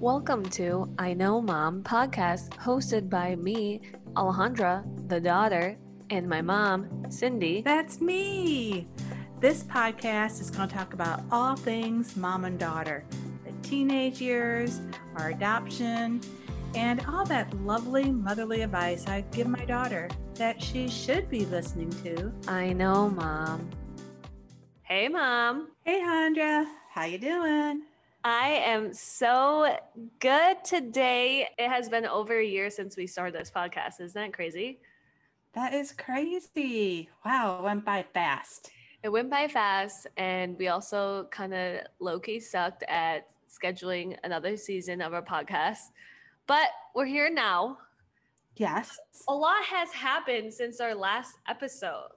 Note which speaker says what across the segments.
Speaker 1: Welcome to I Know Mom podcast, hosted by me, Alejandra, the daughter, and my mom, Cindy.
Speaker 2: That's me. This podcast is going to talk about all things mom and daughter the teenage years, our adoption, and all that lovely motherly advice I give my daughter that she should be listening to.
Speaker 1: I know, Mom. Hey, Mom.
Speaker 2: Hey, Handra. How you doing?
Speaker 1: I am so good today. It has been over a year since we started this podcast. Isn't that crazy?
Speaker 2: That is crazy. Wow, it went by fast.
Speaker 1: It went by fast, and we also kind of low key sucked at scheduling another season of our podcast. But we're here now.
Speaker 2: Yes.
Speaker 1: A lot has happened since our last episode.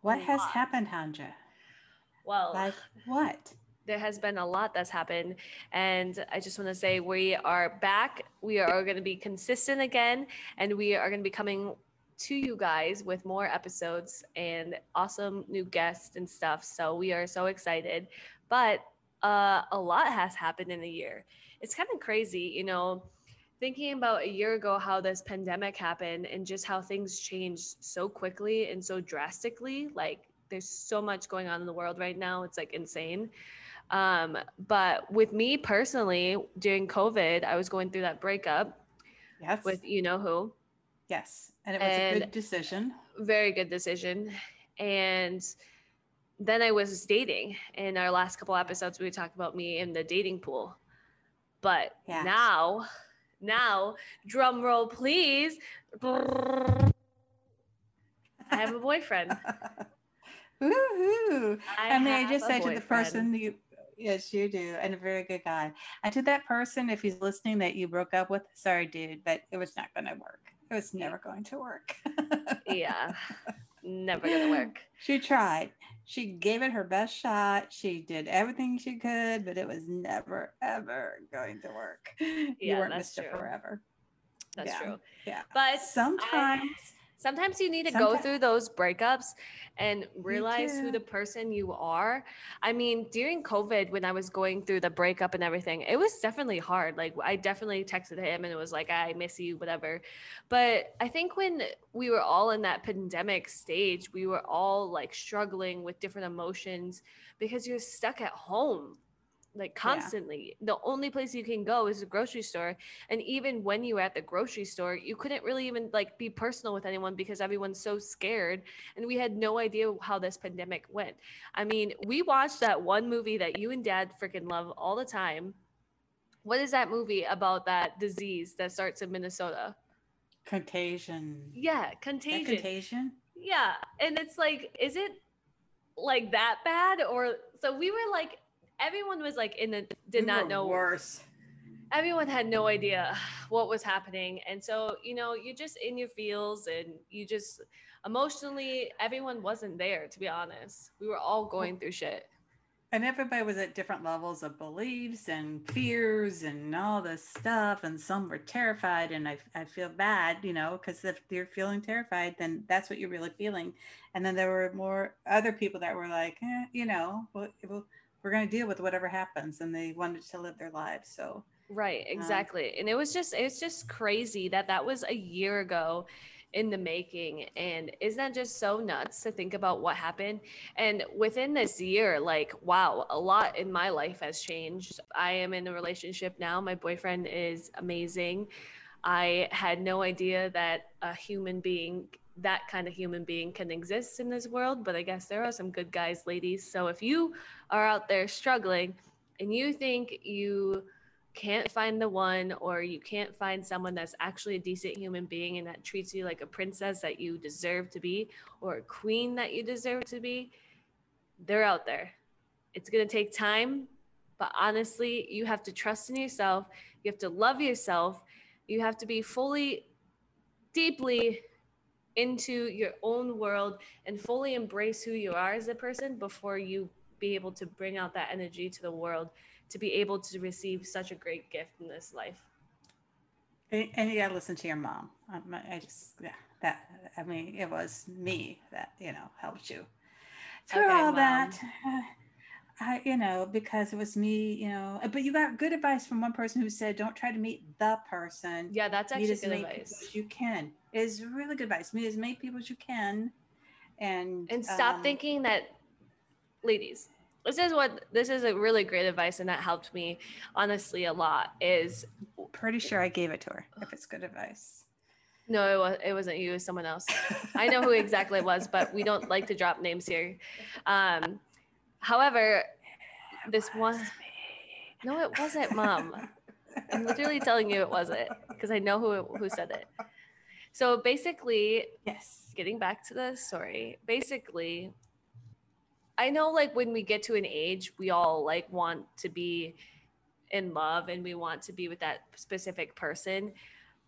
Speaker 2: What has happened, Hanja?
Speaker 1: Well,
Speaker 2: Like what?
Speaker 1: There has been a lot that's happened. And i just want to say we are back. We are going to be consistent again. And we are going to be coming to you guys with more episodes and awesome new guests and stuff. So we are so excited. But uh, a lot has happened in a year. It's kind of crazy you know thinking about a year ago how this pandemic happened and just how things changed so quickly and so drastically. Like there's so much going on in the world right now. It's like insane um, but with me personally, during COVID, I was going through that breakup
Speaker 2: Yes.
Speaker 1: with you know who.
Speaker 2: yes. And it was a good decision.
Speaker 1: Very good decision. And then I was dating. In our last couple episodes, we talked about me in the dating pool. But
Speaker 2: Yes.
Speaker 1: now, now, drum roll, please. I have a boyfriend.
Speaker 2: Woohoo.
Speaker 1: I
Speaker 2: and may I just say to the person you yes you do and a very good guy and to that person if he's listening that you broke up with sorry dude but it was not going to work it was never going to work
Speaker 1: yeah, never gonna work.
Speaker 2: she tried she gave it her best shot she did everything she could but it was never ever going to work you
Speaker 1: Yeah,
Speaker 2: weren't
Speaker 1: that's
Speaker 2: mr
Speaker 1: true.
Speaker 2: forever
Speaker 1: That's
Speaker 2: Yeah.
Speaker 1: true.
Speaker 2: yeah
Speaker 1: But
Speaker 2: sometimes
Speaker 1: sometimes you need to go through those breakups and realize who the person you are. I mean, during COVID, when I was going through the breakup and everything, it was definitely hard. Like, I definitely texted him and it was like, I miss you, whatever. But I think when we were all in that pandemic stage, we were all like struggling with different emotions because you're stuck at home like constantly. The only place you can go is the grocery store. And even when you were at the grocery store, you couldn't really even like be personal with anyone because everyone's so scared. And we had no idea how this pandemic went. I mean, we watched that one movie that you and dad freaking love all the time. What is that movie about that disease that starts in Minnesota?
Speaker 2: contagion
Speaker 1: Yeah,
Speaker 2: That
Speaker 1: contagion.
Speaker 2: contagion
Speaker 1: Yeah. And it's like, is it like that bad? Or so we were like, everyone was like in the did
Speaker 2: We
Speaker 1: not know
Speaker 2: worse.
Speaker 1: Everyone had no idea what was happening. And so you know you're just in your feels and you just emotionally everyone wasn't there to be honest. We were all going through shit.
Speaker 2: And everybody was at different levels of beliefs and fears and all this stuff and some were terrified and i, I feel bad you know because if you're feeling terrified then that's what you're really feeling. And then there were more other people that were like eh, you know well, well, we're going to deal with whatever happens and they wanted to live their lives so
Speaker 1: right um exactly and it was just it's just crazy that that was a year ago in the making and isn't that just so nuts to think about what happened? And within this year like wow a lot in my life has changed. I am in a relationship now my boyfriend is amazing. I had no idea that a human being that kind of human being can exist in this world but i guess there are some good guys ladies so if you are out there struggling and you think you can't find the one or you can't find someone that's actually a decent human being and that treats you like a princess that you deserve to be or a queen that you deserve to be, they're out there. It's going to take time, but honestly, you have to trust in yourself. You have to love yourself. You have to be fully, deeply into your own world and fully embrace who you are as a person before you be able to bring out that energy to the world to be able to receive such a great gift in this life.
Speaker 2: and, and you got to listen to your mom Um, I, I just yeah that i mean it was me that you know helped you through
Speaker 1: Okay,
Speaker 2: all
Speaker 1: Mom.
Speaker 2: that I, you know, because it was me, you know, uh, but you got good advice from one person who said, don't try to meet the person.
Speaker 1: Yeah, that's
Speaker 2: Meet
Speaker 1: actually
Speaker 2: as
Speaker 1: good advice.
Speaker 2: you can. Is really good advice. Meet as many people as you can. And
Speaker 1: and stop
Speaker 2: um,
Speaker 1: thinking that ladies this is what this is a really great advice and that helped me honestly a lot is
Speaker 2: Pretty sure I gave it to her. If it's good advice.
Speaker 1: no it, was, it wasn't you it was someone else i know who exactly it was but we don't like to drop names here um however this one no it wasn't mom. I'm literally telling you it wasn't because i know who who said it. So basically
Speaker 2: Yes.
Speaker 1: getting back to the story, basically, I know like when we get to an age, we all like want to be in love and we want to be with that specific person,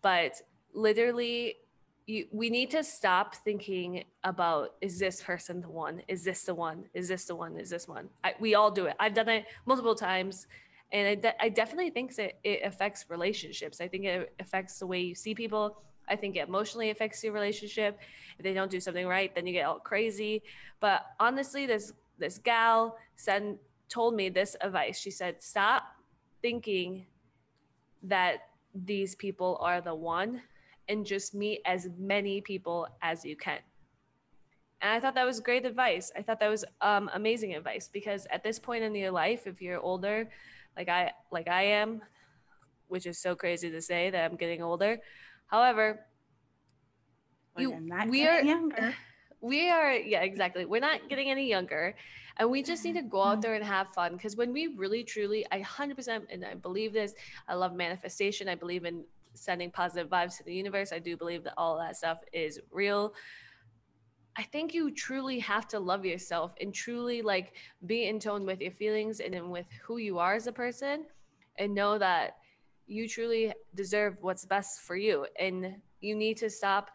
Speaker 1: but literally you we need to stop thinking about is this person the one? Is this the one? Is this the one? Is this one? I, we all do it. I've done it multiple times. And I, de- I definitely think that it affects relationships. I think it affects the way you see people. I think it emotionally affects your relationship. If they don't do something right, then you get all crazy. But honestly, this this gal said told me this advice. She said, "Stop thinking that these people are the one, and just meet as many people as you can." And I thought that was great advice. I thought that was um, amazing advice because at this point in your life, if you're older, like I like I am, which is so crazy to say that I'm getting older. However, You- we are-
Speaker 2: younger.
Speaker 1: we are yeah exactly we're not getting any younger and we just need to go out
Speaker 2: Mhm.
Speaker 1: there and have fun because when we really truly i 100% and i believe this i love manifestation i believe in sending positive vibes to the universe i do believe that all that stuff is real. I think you truly have to love yourself and truly like be in tone with your feelings and then with who you are as a person and know that you truly deserve what's best for you. And you need to stop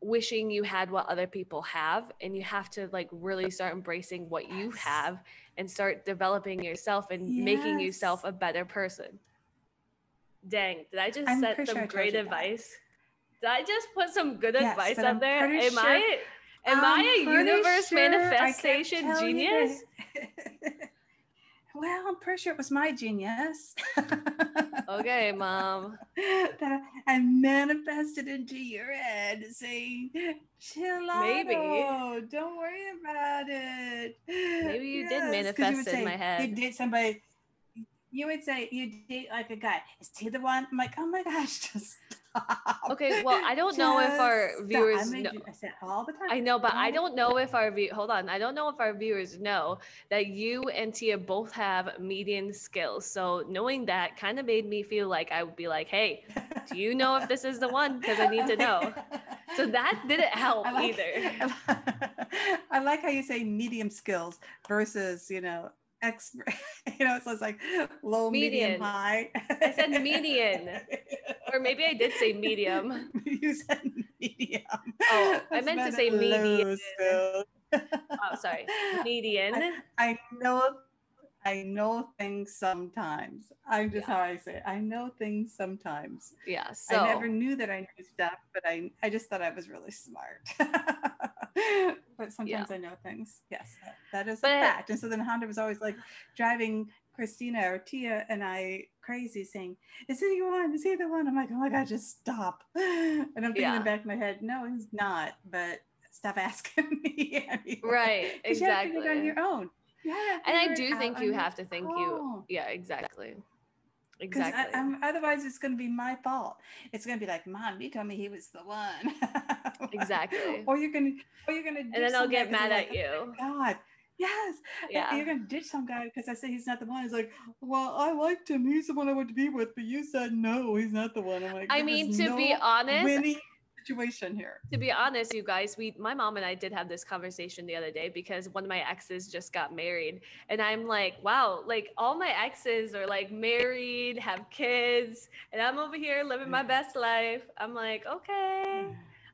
Speaker 1: wishing you had what other people have. And you have to like really start embracing what you have and start developing yourself and making yourself a better person dang did i just
Speaker 2: I'm
Speaker 1: set some
Speaker 2: sure
Speaker 1: great
Speaker 2: you
Speaker 1: advice did i just put some good
Speaker 2: Yes,
Speaker 1: advice
Speaker 2: I'm
Speaker 1: there am
Speaker 2: sure-
Speaker 1: i am i
Speaker 2: I'm
Speaker 1: a
Speaker 2: pretty
Speaker 1: universe
Speaker 2: sure
Speaker 1: manifestation genius
Speaker 2: well, I'm pretty sure it was my genius.
Speaker 1: okay mom
Speaker 2: that I manifested into your head saying, chill out.
Speaker 1: Maybe.
Speaker 2: Don't worry about it.
Speaker 1: Maybe you did manifest
Speaker 2: would
Speaker 1: in
Speaker 2: say,
Speaker 1: my head.
Speaker 2: You did somebody, you would say you date like a guy. Is he the one? I'm like, oh my gosh, just stop.
Speaker 1: Okay, well, I don't know if our
Speaker 2: stop."
Speaker 1: viewers know-
Speaker 2: I said all the time.
Speaker 1: I know, but I don't know if our view hold on. I don't know if our viewers know that you and Tia both have median skills. So knowing that kind of made me feel like I would be like, hey, do you know if this is the one? Because I need to know. So that didn't help
Speaker 2: I like-
Speaker 1: either.
Speaker 2: I like how you say medium skills versus, you know, expert. You know, so it's like low, medium,
Speaker 1: Median.
Speaker 2: high.
Speaker 1: I said median. Or maybe I did say medium.
Speaker 2: you said medium.
Speaker 1: Oh, I
Speaker 2: That's
Speaker 1: meant to say median.
Speaker 2: skills.
Speaker 1: Oh, sorry. Median.
Speaker 2: I know I know things sometimes. I'm just how I say it. I know things sometimes.
Speaker 1: Yeah. So
Speaker 2: I never knew that I knew stuff, but I I just thought I was really smart. But sometimes I know things. Yes, that, that is
Speaker 1: But-
Speaker 2: a fact. And so then Honda was always like driving Christina or Tia and I crazy saying, Is he the one? Is he the one? I'm like, Oh my God, just stop. And I'm thinking in the back of my head, No, he's not. But stop asking me. anyway.
Speaker 1: Right,
Speaker 2: 'Cause You have to out on
Speaker 1: exactly.
Speaker 2: your own. You
Speaker 1: and I do think you have to think you yeah, exactly. Exactly.
Speaker 2: I, otherwise, it's going to be my fault. It's going to be like, Mom, you told me he was the one.
Speaker 1: Exactly.
Speaker 2: or you're going to, or you're going to,
Speaker 1: and then I'll get mad at you.
Speaker 2: Oh God, yes.
Speaker 1: Yeah.
Speaker 2: You're going to ditch some guy because I said he's not the one. He's like, well, I liked him. He's the one I want to be with, but you said no, he's not the one. I'm like,
Speaker 1: I mean, to be honest,
Speaker 2: winning situation here.
Speaker 1: to be honest, you guys, we my mom and I did have this conversation the other day because one of my exes just got married. And I'm like, wow, like all my exes are like married, have kids, and I'm over here living my mm. best life. I'm like, okay,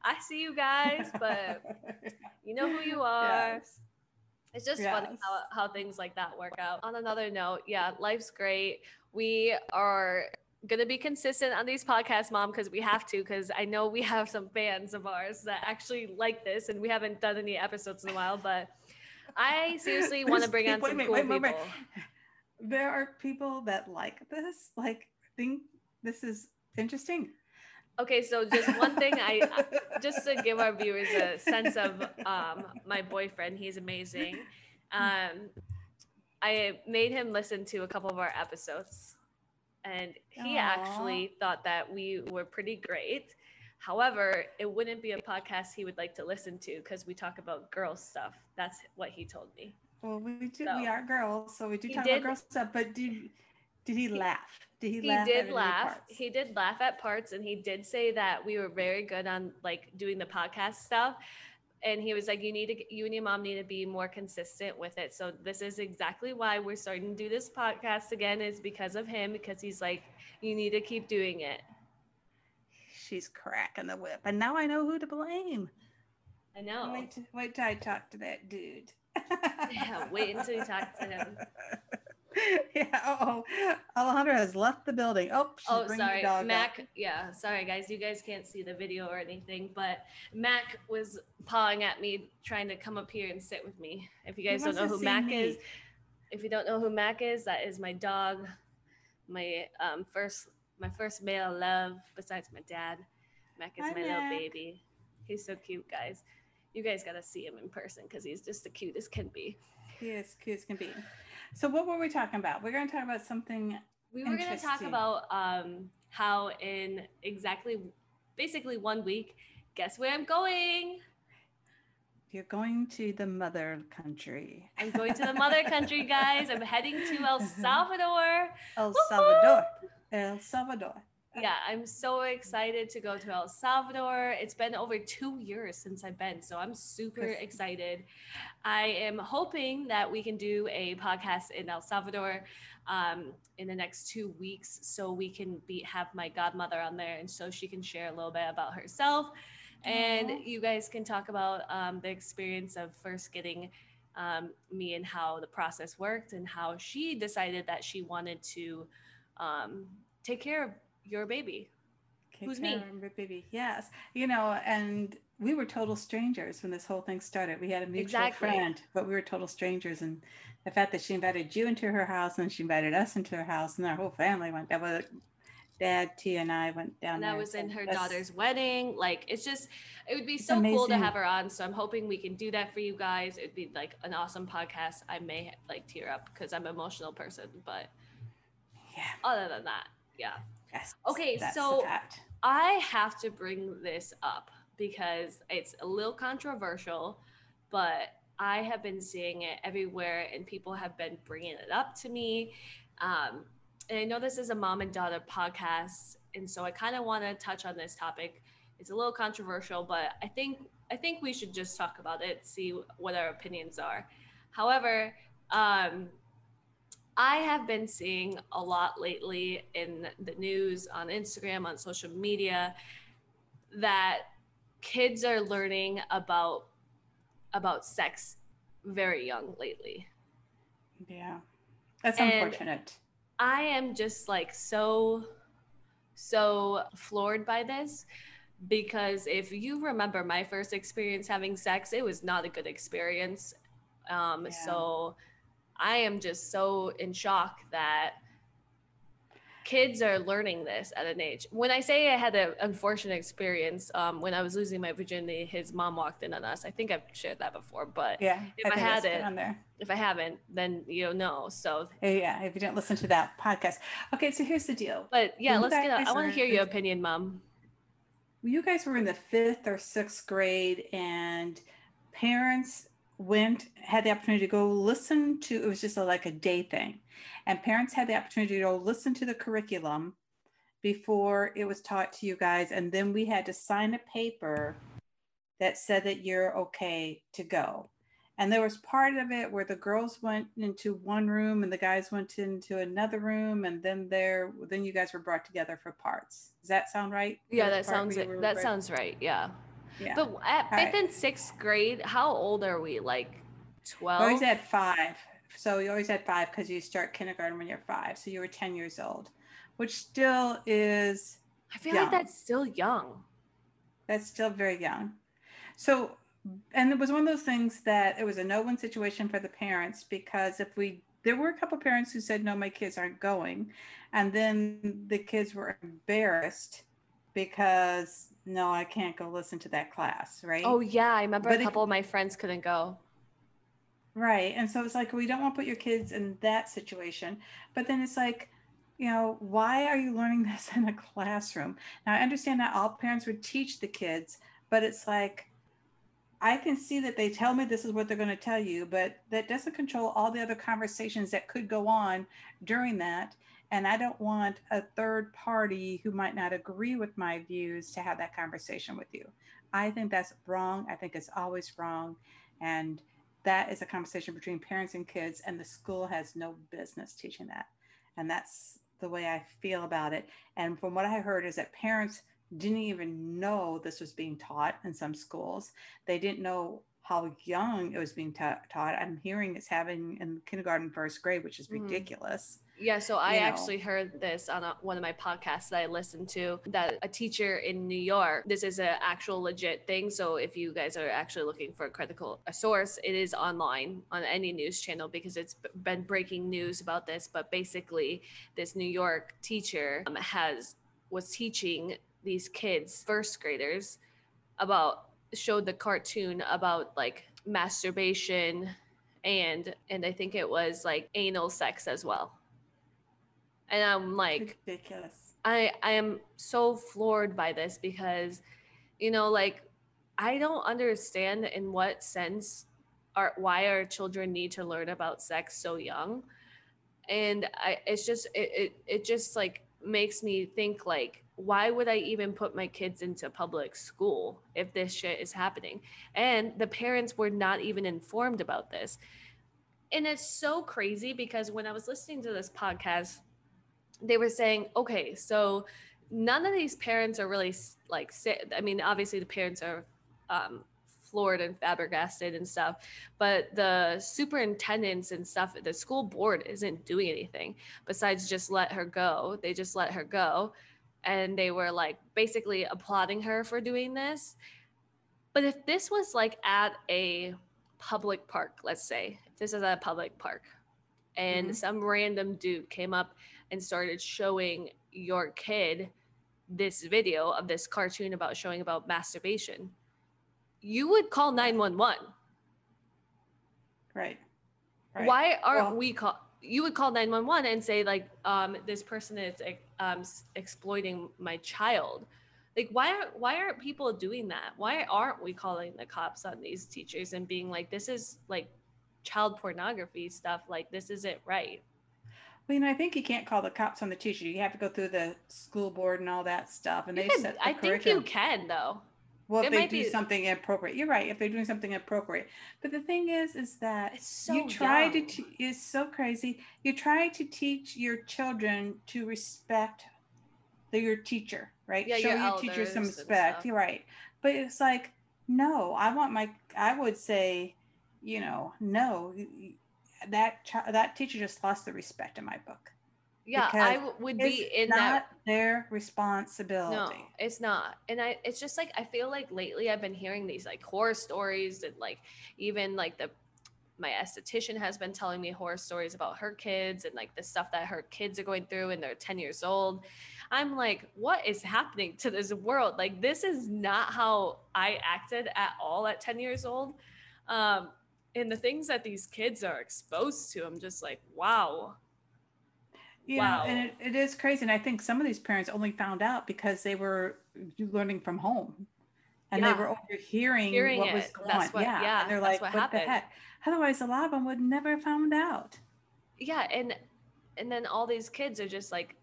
Speaker 1: I see you guys, but you know who you are.
Speaker 2: Yes.
Speaker 1: It's just funny how, how things like that work out. On another note, yeah, life's great. We are gonna be consistent on these podcasts, mom, because we have to, because I know we have some fans of ours that actually like this and we haven't done any episodes in a while, but I seriously want to bring on some cool people.
Speaker 2: There are people that like this, like think this is interesting.
Speaker 1: Okay, so just one thing I just to give our viewers a sense of um, my boyfriend, he's amazing. Um, I made him listen to a couple of our episodes, and he Aww. actually thought that we were pretty great. However, it wouldn't be a podcast he would like to listen to because we talk about girl stuff. That's what he told me.
Speaker 2: Well, we do. So, we are girls, so we do talk did, about girl stuff. But did did he laugh? Did he,
Speaker 1: he
Speaker 2: laugh?
Speaker 1: did laugh. He did laugh at parts, and he did say that we were very good on like doing the podcast stuff. And he was like, "You need to, you and your mom need to be more consistent with it." So this is exactly why we're starting to do this podcast again. Is because of him. Because he's like, "You need to keep doing it."
Speaker 2: She's cracking the whip, and now I know who to blame.
Speaker 1: I know.
Speaker 2: Wait, wait till I talk to that dude.
Speaker 1: yeah, wait until you talk to him.
Speaker 2: yeah. Oh, Alejandra has left the building. Oh,
Speaker 1: oh, sorry, Mac. Out. Yeah, sorry guys, you guys can't see the video or anything, but Mac was pawing at me, trying to come up here and sit with me. If you guys don't know who Mac me. is, if you don't know who Mac is, that is my dog, my um, first my first male love besides my dad. Mac is Hi, my Mac. little baby. He's so cute, guys. You guys gotta see him in person because he's just the cutest can be.
Speaker 2: He is cute as can be. So what were we talking about? We're going to talk about something.
Speaker 1: We were going to talk about um, how in exactly, basically one week. Guess where I'm going?
Speaker 2: You're going to the mother country.
Speaker 1: I'm going to the mother country, guys. I'm heading to El Salvador.
Speaker 2: El Salvador. El Salvador
Speaker 1: yeah, I'm so excited to go to El Salvador. It's been over two years since I've been, so I'm super excited. I am hoping that we can do a podcast in El Salvador um, in the next two weeks, so we can be have my godmother on there, and so she can share a little bit about herself, and Aww. you guys can talk about um, the experience of first getting. Um, me and how the process worked and how she decided that she wanted to um, take care of your baby. Who's me?
Speaker 2: baby. Yes. You know, and we were total strangers when this whole thing started. We had a mutual exactly. friend, but we were total strangers. And the fact that she invited you into her house and she invited us into her house and our whole family went that was dad T and I went down
Speaker 1: and
Speaker 2: there.
Speaker 1: I was in her daughter's wedding. Like it's just it would be so amazing. cool to have her on. So I'm hoping we can do that for you guys. It'd be like an awesome podcast. I may like tear up because I'm an emotional person, but yeah. Other than that, yeah.
Speaker 2: Yes.
Speaker 1: Okay, so I have to bring this up because it's a little controversial, but I have been seeing it everywhere and people have been bringing it up to me. Um, and I know this is a mom and daughter podcast, and so I kind of want to touch on this topic. It's a little controversial, but I think I think we should just talk about it, see what our opinions are. However, um, I have been seeing a lot lately in the news, on Instagram, on social media, that kids are learning about about sex very young lately.
Speaker 2: Yeah. That's and unfortunate.
Speaker 1: I am just like so so floored by this because if you remember my first experience having sex, it was not a good experience. Um yeah. so I am just so in shock that kids are learning this at an age. When I say I had an unfortunate experience, um, when I was losing my virginity, his mom walked in on us. I think I've shared that before, but
Speaker 2: yeah,
Speaker 1: if I, I had it, if I haven't, then you'll know. So
Speaker 2: yeah, if you didn't listen to that podcast, okay. So here's the deal.
Speaker 1: But yeah, let's get. I want to hear your opinion, mom.
Speaker 2: You guys were in the fifth or sixth grade, and parents went had the opportunity to go listen to it was just a, like a day thing. And parents had the opportunity to go listen to the curriculum before it was taught to you guys. And then we had to sign a paper that said that you're okay to go. And there was part of it where the girls went into one room and the guys went into another room and then there then you guys were brought together for parts. Does that sound right?
Speaker 1: Yeah that sounds that sounds right yeah yeah. But at fifth right. and sixth grade, how old are we? Like 12?
Speaker 2: Always at five. So you always at five because you start kindergarten when you're five. So you were 10 years old, which still is.
Speaker 1: I feel young. like that's still young.
Speaker 2: That's still very young. So and it was one of those things that it was a no-win situation for the parents because if we there were a couple parents who said no my kids aren't going and then the kids were embarrassed because no i can't go listen to that class right?
Speaker 1: Oh yeah i remember but a couple of my friends couldn't go.
Speaker 2: Right and so it's like we don't want to put your kids in that situation but then it's like you know why are you learning this in a classroom? Now i understand that all parents would teach the kids but it's like I can see that they tell me this is what they're going to tell you, but that doesn't control all the other conversations that could go on during that. And I don't want a third party who might not agree with my views to have that conversation with you. I think that's wrong. I think it's always wrong. And that is a conversation between parents and kids, and the school has no business teaching that. And that's the way I feel about it. And from what I heard, is that parents didn't even know this was being taught in some schools. They didn't know how young it was being ta- taught. I'm hearing it's having in kindergarten, first grade, which is mm-hmm. ridiculous.
Speaker 1: Yeah, so I you actually know. heard this on a, one of my podcasts that I listened to that a teacher in New York, this is an actual legit thing. So if you guys are actually looking for a critical a source, it is online on any news channel because it's been breaking news about this. But basically, this New York teacher um, has was teaching these kids, first graders, about showed the cartoon about like masturbation and and I think it was like anal sex as well. And I'm like
Speaker 2: ridiculous.
Speaker 1: I I am so floored by this because you know like I don't understand in what sense are why our children need to learn about sex so young. And I it's just it it, it just like makes me think like why would I even put my kids into public school if this shit is happening? And the parents were not even informed about this. And it's so crazy because when I was listening to this podcast, they were saying, okay, so none of these parents are really like, I mean, obviously the parents are um, floored and flabbergasted and stuff, but the superintendents and stuff, the school board isn't doing anything besides just let her go. They just let her go and they were like basically applauding her for doing this. But if this was like at a public park, let's say, this is a public park, and mm-hmm. some random dude came up and started showing your kid this video of this cartoon about showing about masturbation, you would call 911.
Speaker 2: Right.
Speaker 1: right. Why aren't well, we call you would call 911 and say like um, this person is um, exploiting my child like why are why aren't people doing that why aren't we calling the cops on these teachers and being like this is like child pornography stuff like this isn't right
Speaker 2: well, you know, I think you can't call the cops on the teacher. You have to go through the school board and all that stuff. And they set the
Speaker 1: I think you can though.
Speaker 2: Well, if they do be... something inappropriate, you're right. If they're doing something inappropriate, but the thing is, is that so you try young. to. Te- it's so crazy. You try to teach your children to respect the, your teacher, right?
Speaker 1: Yeah,
Speaker 2: Show
Speaker 1: your,
Speaker 2: your teacher some respect. You're right, but it's like no. I want my. I would say, you know, no. That child, that teacher just lost the respect in my book.
Speaker 1: Yeah i would be in
Speaker 2: not
Speaker 1: that
Speaker 2: their responsibility.
Speaker 1: No it's not. And i it's just like i feel like lately i've been hearing these like horror stories and like even like the my esthetician has been telling me horror stories about her kids and like the stuff that her kids are going through and they're 10 years old. I'm like what is happening to this world? Like this is not how i acted at all at 10 years old. Um and the things that these kids are exposed to i'm just like wow
Speaker 2: you wow. know, and it, it is crazy. And I think some of these parents only found out because they were learning from home and yeah. they were overhearing Hearing what it. was going on. Yeah. yeah. And they're like, what, what the heck? Otherwise, a lot of them would never found out.
Speaker 1: Yeah. And, and then all these kids are just like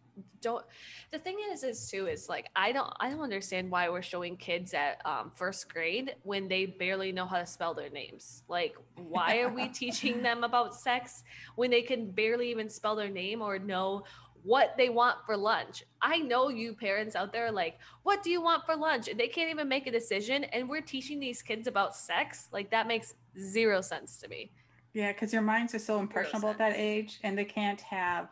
Speaker 1: don't the thing is is too is like i don't i don't understand why we're showing kids at um, first grade when they barely know how to spell their names. Like why are we teaching them about sex when they can barely even spell their name or know what they want for lunch? I know you parents out there like what do you want for lunch? And they can't even make a decision and we're teaching these kids about sex? Like that makes zero sense to me.
Speaker 2: Yeah because your minds are so impressionable at that age and they can't have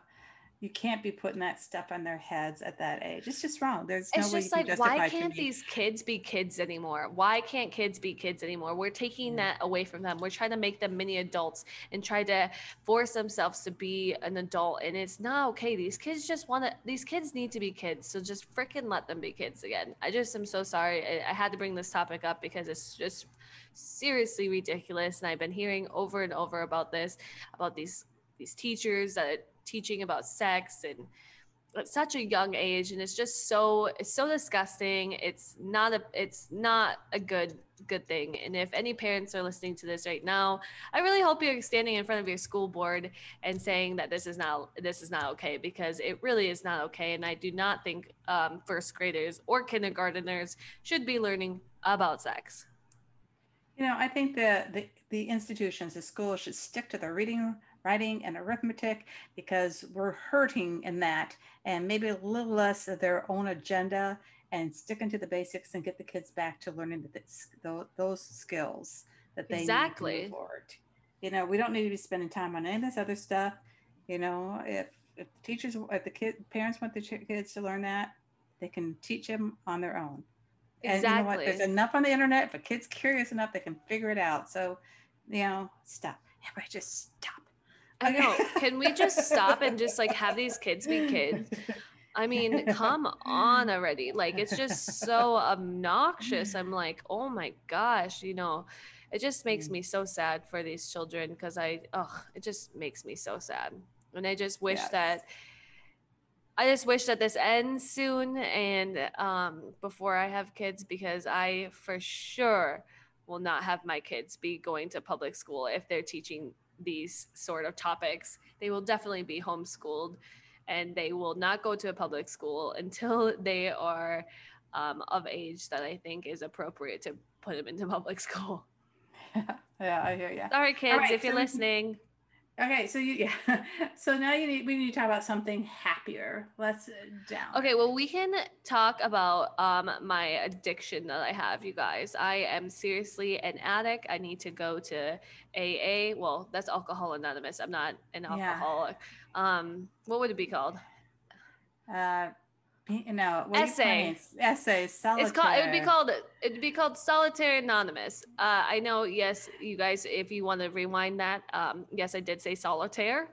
Speaker 2: you can't be putting that stuff on their heads at that age. It's just wrong. There's no
Speaker 1: it's
Speaker 2: way
Speaker 1: just
Speaker 2: you
Speaker 1: like
Speaker 2: justify
Speaker 1: why can't these kids be kids anymore why can't kids be kids anymore we're taking
Speaker 2: Mm.
Speaker 1: that away from them we're trying to make them mini adults and try to force themselves to be an adult and it's not okay these kids just want to these kids need to be kids so just freaking let them be kids again i just am so sorry I, I had to bring this topic up because it's just seriously ridiculous and i've been hearing over and over about this about these these teachers that teaching about sex and at such a young age and it's just so it's so disgusting. It's not a it's not a good good thing. And if any parents are listening to this right now i really hope you're standing in front of your school board and saying that this is not this is not okay because it really is not okay. And i do not think um, first graders or kindergarteners should be learning about sex.
Speaker 2: You know, I think that the the institutions, the schools should stick to their reading, writing, and arithmetic because we're hurting in that, and maybe a little less of their own agenda and sticking to the basics and get the kids back to learning the, tho- those skills that they need to
Speaker 1: Exactly.
Speaker 2: move forward. You know, we don't need to be spending time on any of this other stuff. You know, if if teachers, if the kid parents want the kids to learn that, they can teach them on their own. And you know what?
Speaker 1: exactly
Speaker 2: There's enough on the internet. If a kid's curious enough, they can figure it out. So, you know, stop. Everybody just stop.
Speaker 1: I know can we just stop and just like have these kids be kids I mean, come on already. Like, it's just so obnoxious. I'm like, oh my gosh, you know, it just makes me so sad for these children because I, oh, it just makes me so sad. And I just wish
Speaker 2: Yes.
Speaker 1: that, I just wish that this ends soon and um, before I have kids because I for sure will not have my kids be going to public school if they're teaching these sort of topics. They will definitely be homeschooled and they will not go to a public school until they are um, of age that I think is appropriate to put them into public school.
Speaker 2: yeah, I hear you.
Speaker 1: Sorry, kids,
Speaker 2: right,
Speaker 1: if you're
Speaker 2: so
Speaker 1: listening.
Speaker 2: Okay, so you yeah. So now you need we need to talk about something happier. Let's uh, down.
Speaker 1: Okay, well, we can talk about um, my addiction that I have, you guys. I am seriously an addict. I need to go to AA. Well, that's Alcohol Anonymous. I'm not an
Speaker 2: Yeah.
Speaker 1: alcoholic. Um, what would it be called?
Speaker 2: Uh, p- no. what are you
Speaker 1: Essay.
Speaker 2: Essay. Solitaire.
Speaker 1: It's called. It would be called. It'd be called Solitaire Anonymous. Uh, I know. Yes, you guys. If you want to rewind that, um, yes, I did say Solitaire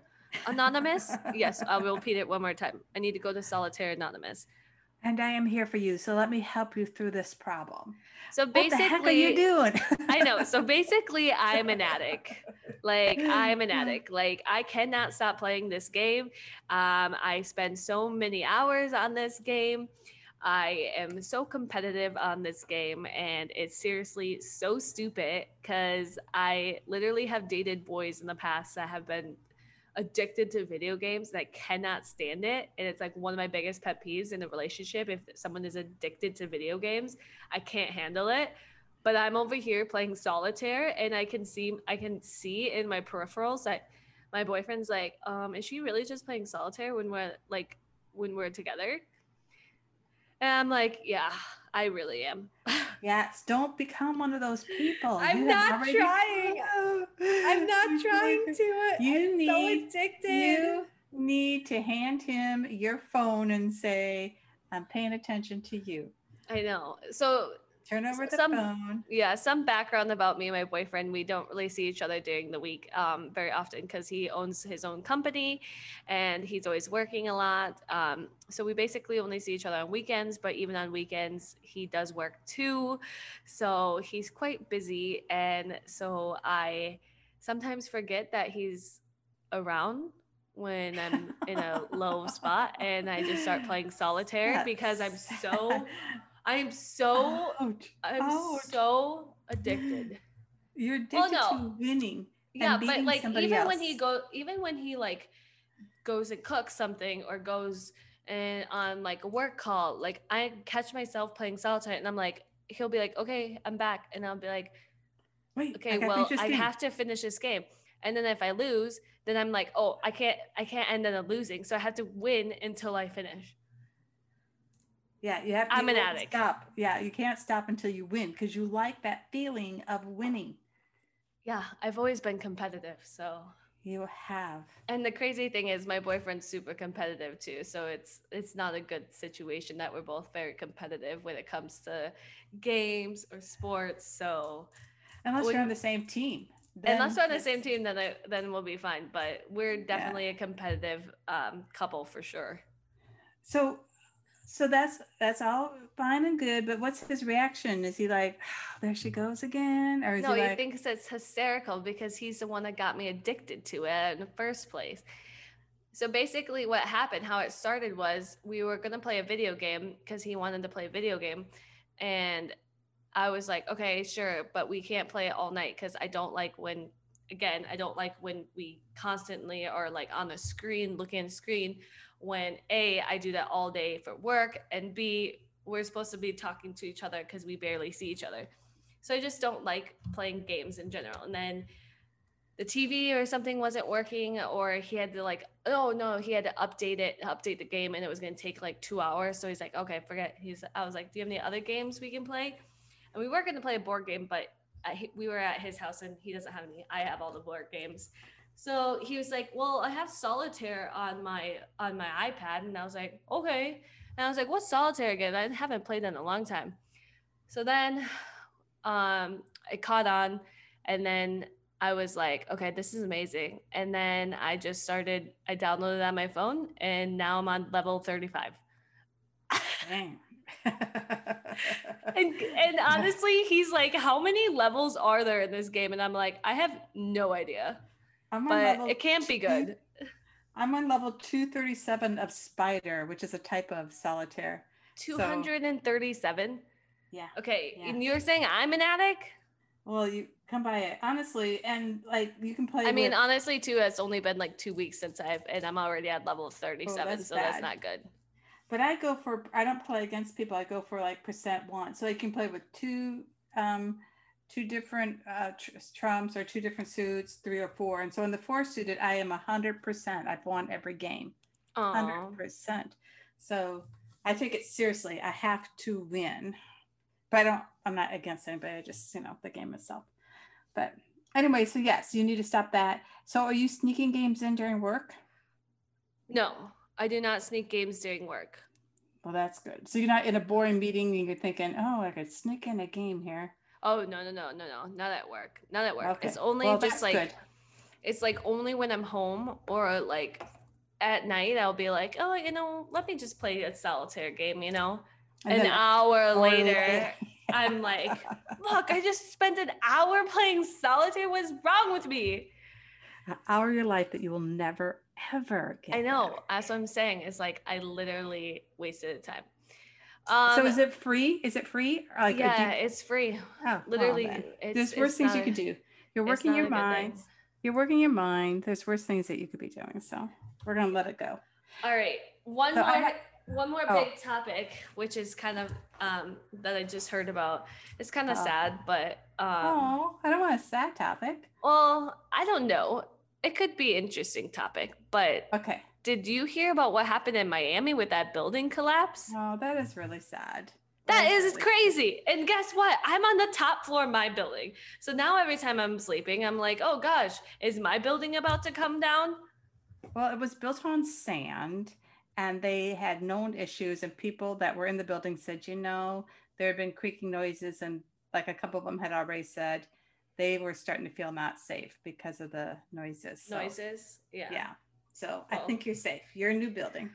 Speaker 1: Anonymous. yes, I will repeat it one more time. I need to go to Solitaire Anonymous.
Speaker 2: And I am here for you. So let me help you through this problem.
Speaker 1: So
Speaker 2: What
Speaker 1: basically,
Speaker 2: the heck are you doing?
Speaker 1: I know. So basically, I'm an addict. Like I'm an addict. Like I cannot stop playing this game. Um, I spend so many hours on this game. I am so competitive on this game, and it's seriously so stupid because I literally have dated boys in the past that have been addicted to video games and I cannot stand it. And it's like one of my biggest pet peeves in a relationship. If someone is addicted to video games, I can't handle it but I'm over here playing solitaire and I can see I can see in my peripherals that my boyfriend's like, um, is she really just playing solitaire when we're like when we're together? And I'm like, yeah, I really am.
Speaker 2: yes. Don't become one of those people.
Speaker 1: I'm
Speaker 2: You
Speaker 1: not trying. I'm not trying to.
Speaker 2: You
Speaker 1: I'm
Speaker 2: need
Speaker 1: so addicted.
Speaker 2: You need to hand him your phone and say, "I'm paying attention to you."
Speaker 1: I know. So
Speaker 2: Turn over the
Speaker 1: Some-
Speaker 2: phone.
Speaker 1: yeah some background about me and my boyfriend we don't really see each other during the week um, very often because he owns his own company and he's always working a lot um, so we basically only see each other on weekends but even on weekends he does work too so he's quite busy and so i sometimes forget that he's around when i'm in a low spot and i just start playing solitaire because i'm so i'm so
Speaker 2: Ouch.
Speaker 1: I'm
Speaker 2: Ouch.
Speaker 1: so addicted.
Speaker 2: You're addicted
Speaker 1: Well, no.
Speaker 2: to winning.
Speaker 1: Yeah, but like even when he
Speaker 2: else.
Speaker 1: go even when he like goes and cooks something or goes and on like a work call, like I catch myself playing solitaire and I'm like he'll be like, "Okay, I'm back." And I'll be like,
Speaker 2: Wait,
Speaker 1: "Okay,
Speaker 2: gotta
Speaker 1: well, I have to finish this game." And then if I lose, then I'm like, "Oh, I can't I can't end up losing. So I have to win until I finish."
Speaker 2: Yeah, you have to
Speaker 1: I'm an addict.
Speaker 2: Stop. Yeah, you can't stop until you win because you like that feeling of winning.
Speaker 1: Yeah, I've always been competitive, so
Speaker 2: You have.
Speaker 1: And the crazy thing is my boyfriend's super competitive too. So it's it's not a good situation that we're both very competitive when it comes to games or sports. So
Speaker 2: unless you're on the same team.
Speaker 1: Unless we're on the same team, then I, then we'll be fine. But we're definitely yeah. a competitive um, couple for sure.
Speaker 2: So so that's that's all fine and good, but what's his reaction? Is he like, oh, "There she goes again," or is
Speaker 1: no?
Speaker 2: He,
Speaker 1: he
Speaker 2: like,
Speaker 1: thinks it's hysterical because he's the one that got me addicted to it in the first place. So basically, what happened, how it started was we were gonna play a video game because he wanted to play a video game, and I was like, "Okay, sure, but we can't play it all night because I don't like when." Again, I don't like when we constantly are like on the screen, looking at the screen when A, I do that all day for work, and B, we're supposed to be talking to each other because we barely see each other. So I just don't like playing games in general. And then the TV or something wasn't working, or he had to like, oh no, he had to update it, update the game, and it was gonna take like two hours. So he's like, okay, forget. He's, I was like, do you have any other games we can play? And we were gonna play a board game, but uh, I, we were at his house and he doesn't have any. I have all the board games. So he was like, "Well, I have solitaire on my on my iPad," and I was like, "Okay." And I was like, "What's solitaire again? I haven't played in a long time." So then, um, I caught on, and then I was like, "Okay, this is amazing." And then I just started. I downloaded it on my phone, and now I'm on level thirty-five. Dang. and and honestly, he's like, "How many levels are there in this game?" And I'm like, "I have no idea." I'm but it can't be good.
Speaker 2: I'm on level 237 of Spider, which is a type of solitaire.
Speaker 1: 237?
Speaker 2: So, yeah.
Speaker 1: Okay. Yeah. And you're saying I'm an addict?
Speaker 2: Well, you come by it honestly, and like you can play.
Speaker 1: I mean, honestly, too, it's only been like two weeks since I've, and I'm already at level 37, oh, that's so bad. that's not good.
Speaker 2: But I go for, I don't play against people. I go for like percent one, so I can play with two um two different uh, trumps or two different suits, three or four. And so in the four suited, I am a hundred percent. I've won every game, hundred percent. So I take it seriously. I have to win, but I don't. I'm not against anybody. I just you know the game itself. But anyway, so yes, you need to stop that. So are you sneaking games in during work?
Speaker 1: No, I do not sneak games during work.
Speaker 2: Well, that's good. So you're not in a boring meeting and you're thinking, oh, I could sneak in a game here.
Speaker 1: Oh no no no no no not at work not at work. Okay. It's only well, just like good. it's like only when I'm home or like at night I'll be like oh you know let me just play a solitaire game you know. And an hour later I'm like look I just spent an hour playing solitaire. What's wrong with me?
Speaker 2: An hour of your life that you will never ever
Speaker 1: get. I know. Back. That's what I'm saying. It's like I literally wasted time.
Speaker 2: Um, so is it free? Is it free?
Speaker 1: Like, yeah, you... it's free. Oh, literally.
Speaker 2: Well, There's worse things you could do. You're working your mind. You're working your mind. There's worse things that you could be doing. So we're gonna let it go.
Speaker 1: All right. One so more. One more oh. big topic, which is kind of um, that I just heard about. It's kind of oh. sad, but um,
Speaker 2: oh, I don't want a sad topic.
Speaker 1: Well, I don't know. It could be interesting topic, but
Speaker 2: okay.
Speaker 1: Did you hear about what happened in Miami with that building collapse?
Speaker 2: Oh, that is really sad.
Speaker 1: That is crazy. And guess what? I'm on the top floor of my building. So now every time I'm sleeping, I'm like, oh gosh, is my building about to come down?
Speaker 2: Well, it was built on sand and they had known issues, and people that were in the building said, you know, there had been creaking noises, and like a couple of them had already said they were starting to feel not safe because of the noises.
Speaker 1: So, noises? Yeah.
Speaker 2: Yeah. So I think you're safe. You're a new building.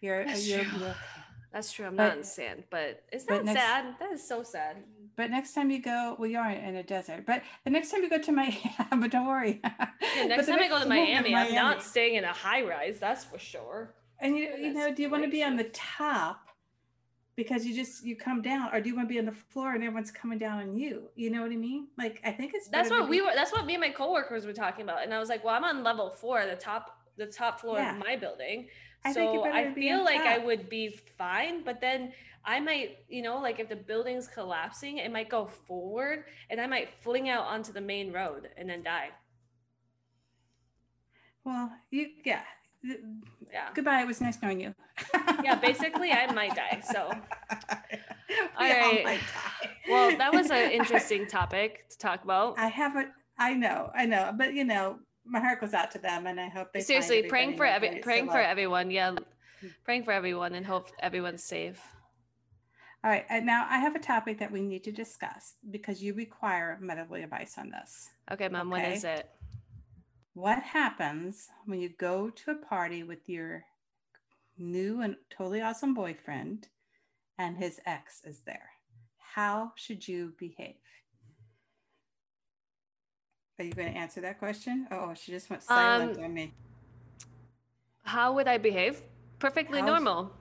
Speaker 2: You're,
Speaker 1: That's
Speaker 2: you're,
Speaker 1: true. You're, That's true. I'm but, not in sand, but it's not next, sad. That is so sad.
Speaker 2: But next time you go, well, you are in a desert. But the next time you go to Miami, but don't worry.
Speaker 1: Yeah, next time next I go to Miami, Miami, I'm not staying in a high rise. That's for sure.
Speaker 2: And you, you know, do you want to be on the top because you just you come down, or do you want to be on the floor and everyone's coming down on you? You know what I mean? Like I think it's
Speaker 1: that's what we were. That's what me and my coworkers were talking about, and I was like, well, I'm on level four, the top the top floor yeah. of my building. I so I feel like I would be fine, but then I might, you know, like if the building's collapsing, it might go forward and I might fling out onto the main road and then die.
Speaker 2: Well, you yeah. Yeah. Goodbye. It was nice knowing you.
Speaker 1: yeah, basically I might die. So all right. Well, that was an interesting topic to talk about.
Speaker 2: I haven't I know, I know, but you know, my heart goes out to them, and I hope they
Speaker 1: Seriously, praying for every praying for everyone. Yeah, praying for everyone and hope everyone's safe.
Speaker 2: All right, and now I have a topic that we need to discuss because you require medical advice on this.
Speaker 1: Okay, mom, what is it?
Speaker 2: What happens when you go to a party with your new and totally awesome boyfriend and his ex is there? How should you behave? Are you going to answer that question? Oh, she just went silent
Speaker 1: Um,
Speaker 2: on me.
Speaker 1: How would I behave? Perfectly
Speaker 2: How-
Speaker 1: normal.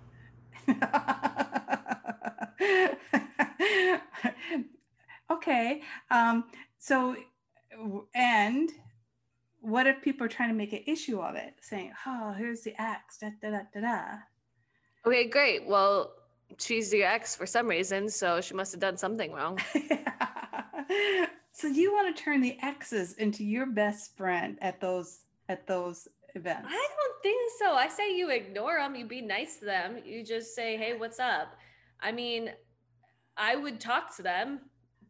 Speaker 2: okay. Um, so, and what if people are trying to make an issue of it, saying, "Oh, here's the axe." Da da da da da.
Speaker 1: Okay, great. Well, she's your ex for some reason, so she must have done something wrong.
Speaker 2: so you want to turn the exes into your best friend at those at those events?
Speaker 1: I don't think so. I say you ignore them. You be nice to them. You just say, "Hey, what's up?" I mean, I would talk to them,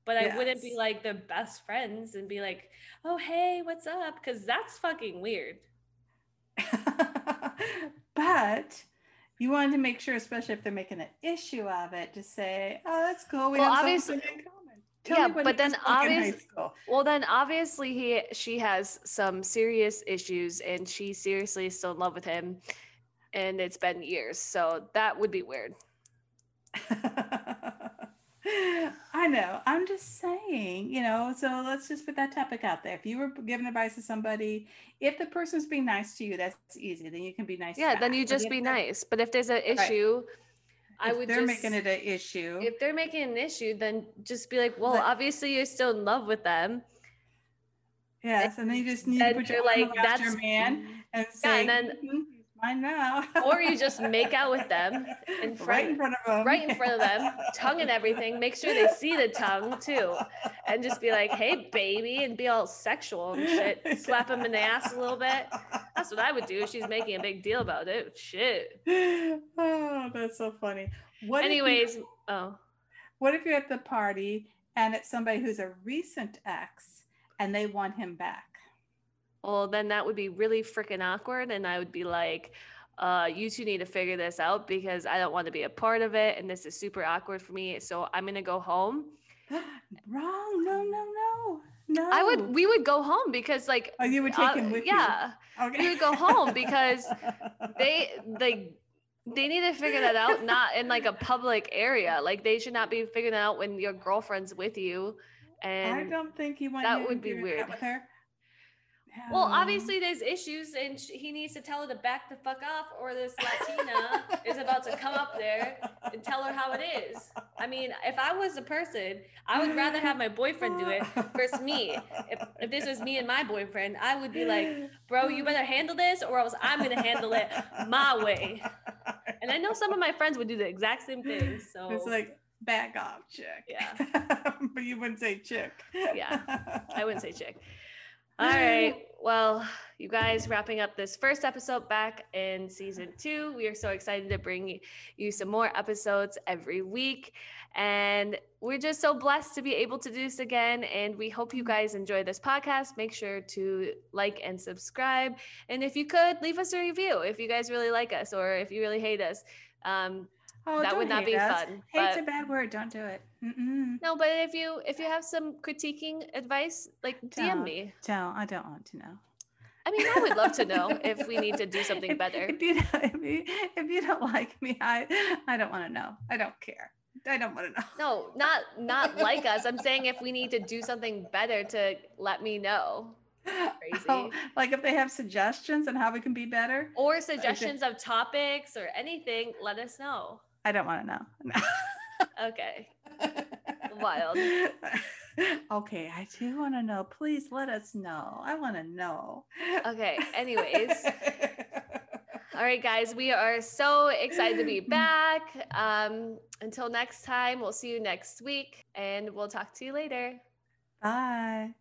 Speaker 1: but I wouldn't be like the best friends and be like, "Oh, hey, what's up?" Because that's fucking weird.
Speaker 2: but you wanted to make sure, especially if they're making an issue of it, to say, "Oh, that's cool. We
Speaker 1: Well,
Speaker 2: have
Speaker 1: obviously-
Speaker 2: something in common." Tell
Speaker 1: yeah, but
Speaker 2: he
Speaker 1: then
Speaker 2: was like in high
Speaker 1: obvious-
Speaker 2: school.
Speaker 1: Well, then obviously he she has some serious issues, and she seriously is still in love with him, and it's been years. So that would be weird.
Speaker 2: I know. I'm just saying, you know, so let's just put that topic out there. If you were giving advice to somebody, if the person's being nice to you, that's easy. Then you can be nice.
Speaker 1: Yeah, then you just be nice. But if there's an issue, I would
Speaker 2: they're
Speaker 1: just
Speaker 2: making it an issue.
Speaker 1: if they're making an issue, then just be like, well,
Speaker 2: But-
Speaker 1: obviously you're still in love with them.
Speaker 2: yes, and then you just need to
Speaker 1: And
Speaker 2: put your
Speaker 1: like, that's
Speaker 2: your man and
Speaker 1: Yeah,
Speaker 2: say,
Speaker 1: and then-
Speaker 2: "Mhm, he's mine now.
Speaker 1: Or you just make out with them in
Speaker 2: right in
Speaker 1: front-
Speaker 2: front of them.
Speaker 1: right in front of them, tongue and everything. Make sure they see the tongue too, and just be like, "Hey, baby," and be all sexual and shit. Slap them in the ass a little bit. That's what I would do if she's making a big deal about it. Shit.
Speaker 2: oh, that's so funny. What if you-
Speaker 1: Anyways, oh,
Speaker 2: what if you're at the party and it's somebody who's a recent ex and they want him back?
Speaker 1: Well, then that would be really freaking awkward, and I would be like. Uh, you two need to figure this out because I don't want to be a part of it, and this is super awkward for me. So I'm gonna go home.
Speaker 2: Wrong. No, no, no. No.
Speaker 1: I would. We would go home because, like,
Speaker 2: Oh, you would take
Speaker 1: uh,
Speaker 2: him with
Speaker 1: yeah,
Speaker 2: you. Okay.
Speaker 1: we would go home because they they, they need to figure that out not in like a public area like they should not be figuring that out when your girlfriend's with you And I
Speaker 2: don't think you want
Speaker 1: that would be weird.
Speaker 2: with her.
Speaker 1: Well obviously there's issues and sh- he needs to tell her to back the fuck off or this latina is about to come up there and tell her how it is i mean if i was a person i would rather have my boyfriend do it versus me if, if this was me and my boyfriend i would be like bro you better handle this or else i'm gonna handle it my way and i know some of my friends would do the exact same thing so
Speaker 2: It's like back off, chick.
Speaker 1: Yeah.
Speaker 2: but you wouldn't say chick.
Speaker 1: Yeah, I wouldn't say chick. All right. Well, you guys wrapping up this first episode back in season two. We are so excited to bring you some more episodes every week. And we're just so blessed to be able to do this again. And we hope you guys enjoy this podcast. Make sure to like and subscribe. And if you could, leave us a review if you guys really like us or if you really hate us. Um,
Speaker 2: Oh,
Speaker 1: That would
Speaker 2: don't
Speaker 1: be
Speaker 2: us.
Speaker 1: fun,
Speaker 2: Hate's
Speaker 1: but-
Speaker 2: a bad word. Don't do it. Mm-mm.
Speaker 1: no, but if you if you have some critiquing advice, like DM
Speaker 2: Don't.
Speaker 1: me.
Speaker 2: Don't. I don't want to know.
Speaker 1: I mean, I would love to know if we need to do something better.
Speaker 2: If you, don't- if you if you don't like me, I I don't want to know. I don't care. I don't want to know.
Speaker 1: No, not not like us. I'm saying if we need to do something better to let me know. Crazy.
Speaker 2: Oh, like if they have suggestions on how we can be better,
Speaker 1: Or suggestions of topics or anything, let us know.
Speaker 2: I don't want to know.
Speaker 1: Okay. Wild.
Speaker 2: okay, I do want to know. Please let us know. I want to know.
Speaker 1: Okay. Anyways. All right, guys, we are so excited to be back. Um, until next time, we'll see you next week and we'll talk to you later.
Speaker 2: Bye.